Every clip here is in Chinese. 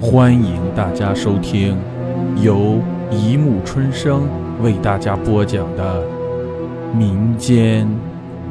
欢迎大家收听由一木春生为大家播讲的民间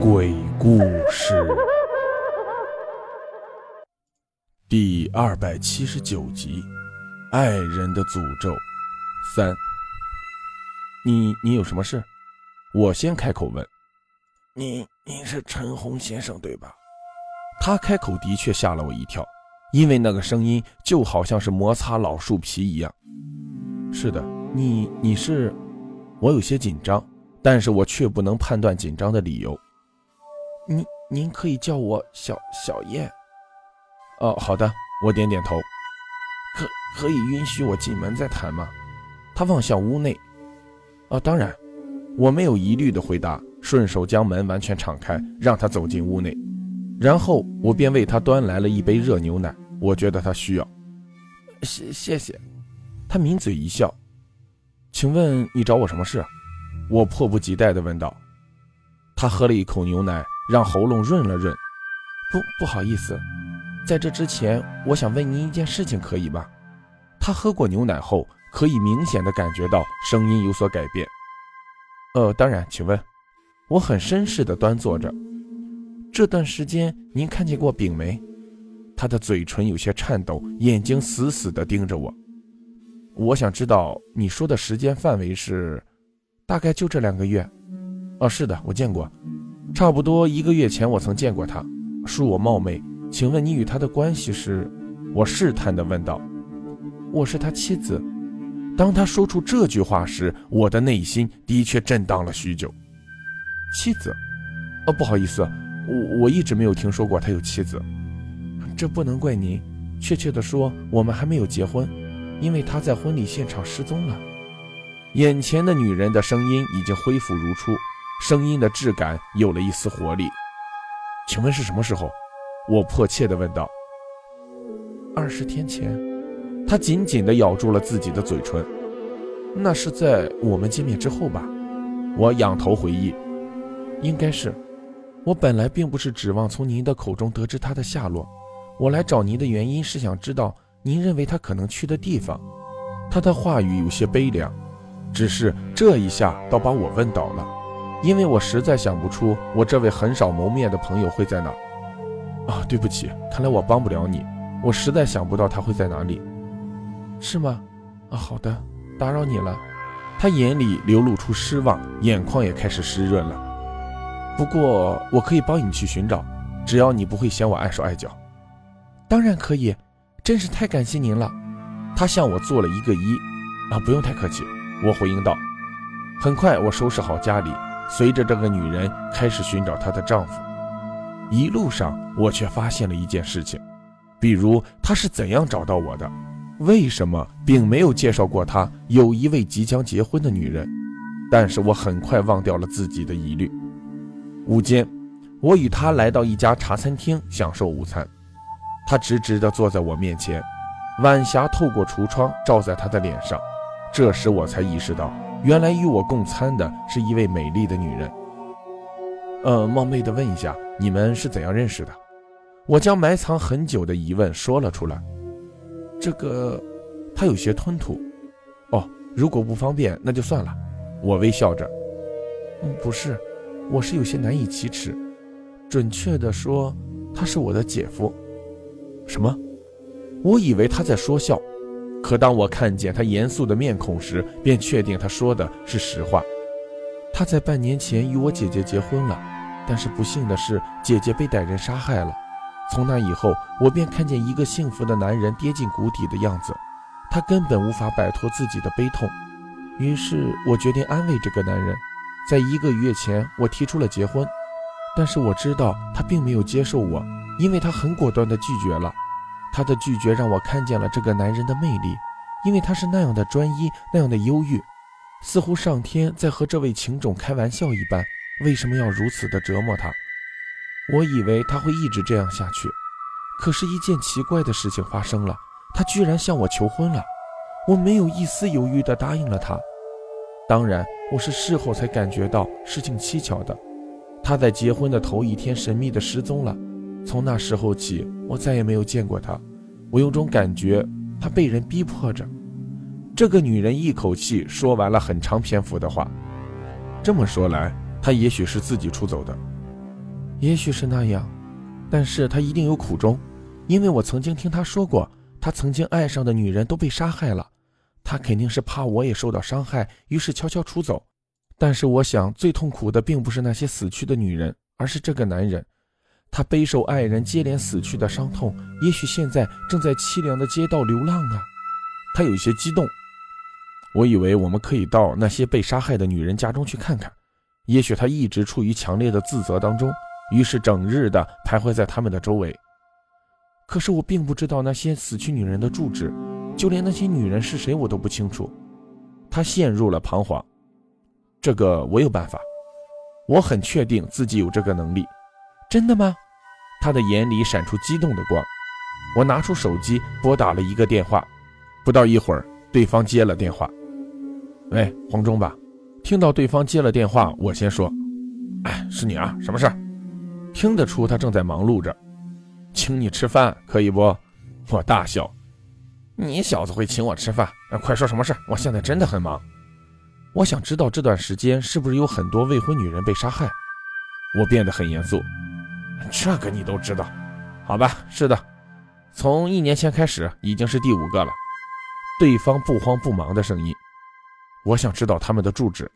鬼故事第二百七十九集《爱人的诅咒三》。你你有什么事？我先开口问。您您是陈红先生对吧？他开口的确吓了我一跳，因为那个声音就好像是摩擦老树皮一样。是的，你你是，我有些紧张，但是我却不能判断紧张的理由。您您可以叫我小小燕。哦，好的，我点点头。可可以允许我进门再谈吗？他望向屋内。哦，当然，我没有疑虑的回答，顺手将门完全敞开，让他走进屋内。然后我便为他端来了一杯热牛奶，我觉得他需要。谢谢谢，他抿嘴一笑。请问你找我什么事？我迫不及待地问道。他喝了一口牛奶，让喉咙润了润。不不好意思，在这之前，我想问您一件事情，可以吧？他喝过牛奶后，可以明显的感觉到声音有所改变。呃，当然，请问。我很绅士地端坐着。这段时间您看见过丙没？他的嘴唇有些颤抖，眼睛死死地盯着我。我想知道你说的时间范围是，大概就这两个月。哦，是的，我见过，差不多一个月前我曾见过他。恕我冒昧，请问你与他的关系是？我试探地问道。我是他妻子。当他说出这句话时，我的内心的确震荡了许久。妻子？哦，不好意思。我我一直没有听说过他有妻子，这不能怪您。确切的说，我们还没有结婚，因为他在婚礼现场失踪了。眼前的女人的声音已经恢复如初，声音的质感有了一丝活力。请问是什么时候？我迫切地问道。二十天前，他紧紧地咬住了自己的嘴唇。那是在我们见面之后吧？我仰头回忆，应该是。我本来并不是指望从您的口中得知他的下落，我来找您的原因是想知道您认为他可能去的地方。他的话语有些悲凉，只是这一下倒把我问倒了，因为我实在想不出我这位很少谋面的朋友会在哪。啊，对不起，看来我帮不了你，我实在想不到他会在哪里。是吗？啊，好的，打扰你了。他眼里流露出失望，眼眶也开始湿润了。不过我可以帮你去寻找，只要你不会嫌我碍手碍脚。当然可以，真是太感谢您了。他向我做了一个揖，啊，不用太客气。我回应道。很快，我收拾好家里，随着这个女人开始寻找她的丈夫。一路上，我却发现了一件事情，比如她是怎样找到我的？为什么并没有介绍过她有一位即将结婚的女人？但是我很快忘掉了自己的疑虑。午间，我与他来到一家茶餐厅享受午餐。他直直地坐在我面前，晚霞透过橱窗照在他的脸上。这时我才意识到，原来与我共餐的是一位美丽的女人。呃，冒昧地问一下，你们是怎样认识的？我将埋藏很久的疑问说了出来。这个，他有些吞吐。哦，如果不方便，那就算了。我微笑着。嗯，不是。我是有些难以启齿，准确的说，他是我的姐夫。什么？我以为他在说笑，可当我看见他严肃的面孔时，便确定他说的是实话。他在半年前与我姐姐结婚了，但是不幸的是，姐姐被歹人杀害了。从那以后，我便看见一个幸福的男人跌进谷底的样子，他根本无法摆脱自己的悲痛。于是我决定安慰这个男人。在一个月前，我提出了结婚，但是我知道他并没有接受我，因为他很果断地拒绝了。他的拒绝让我看见了这个男人的魅力，因为他是那样的专一，那样的忧郁，似乎上天在和这位情种开玩笑一般。为什么要如此的折磨他？我以为他会一直这样下去，可是，一件奇怪的事情发生了，他居然向我求婚了。我没有一丝犹豫地答应了他。当然，我是事后才感觉到事情蹊跷的。他在结婚的头一天神秘的失踪了，从那时候起，我再也没有见过他。我有种感觉，她被人逼迫着。这个女人一口气说完了很长篇幅的话。这么说来，她也许是自己出走的，也许是那样，但是她一定有苦衷，因为我曾经听她说过，她曾经爱上的女人都被杀害了，她肯定是怕我也受到伤害，于是悄悄出走。但是我想，最痛苦的并不是那些死去的女人，而是这个男人。他背受爱人接连死去的伤痛，也许现在正在凄凉的街道流浪啊。他有些激动。我以为我们可以到那些被杀害的女人家中去看看，也许他一直处于强烈的自责当中，于是整日的徘徊在他们的周围。可是我并不知道那些死去女人的住址，就连那些女人是谁我都不清楚。他陷入了彷徨。这个我有办法，我很确定自己有这个能力。真的吗？他的眼里闪出激动的光。我拿出手机拨打了一个电话，不到一会儿，对方接了电话。喂，黄忠吧？听到对方接了电话，我先说：“哎，是你啊，什么事儿？”听得出他正在忙碌着。请你吃饭可以不？我大笑。你小子会请我吃饭？快说什么事？我现在真的很忙。我想知道这段时间是不是有很多未婚女人被杀害。我变得很严肃。这个你都知道，好吧？是的，从一年前开始，已经是第五个了。对方不慌不忙的声音。我想知道他们的住址。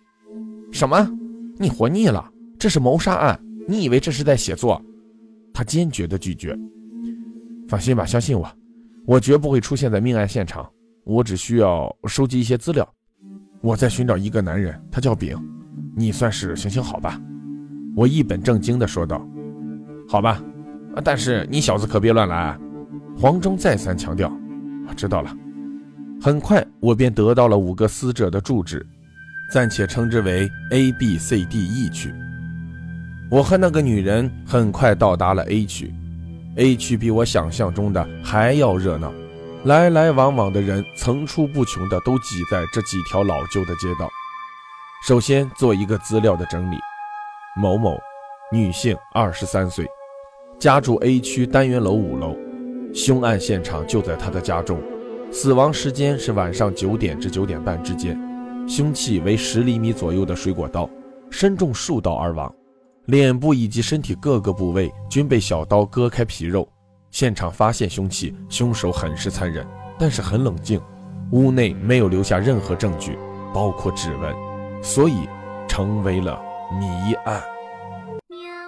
什么？你活腻了？这是谋杀案，你以为这是在写作？他坚决的拒绝。放心吧，相信我，我绝不会出现在命案现场。我只需要收集一些资料。我在寻找一个男人，他叫丙。你算是行行好吧？我一本正经的说道。好吧，但是你小子可别乱来。黄忠再三强调。知道了。很快，我便得到了五个死者的住址，暂且称之为 A、B、C、D、E 区。我和那个女人很快到达了 A 区。A 区比我想象中的还要热闹，来来往往的人层出不穷的都挤在这几条老旧的街道。首先做一个资料的整理：某某，女性，二十三岁。家住 A 区单元楼五楼，凶案现场就在她的家中，死亡时间是晚上九点至九点半之间，凶器为十厘米左右的水果刀，身中数刀而亡，脸部以及身体各个部位均被小刀割开皮肉。现场发现凶器，凶手很是残忍，但是很冷静，屋内没有留下任何证据，包括指纹，所以成为了谜案。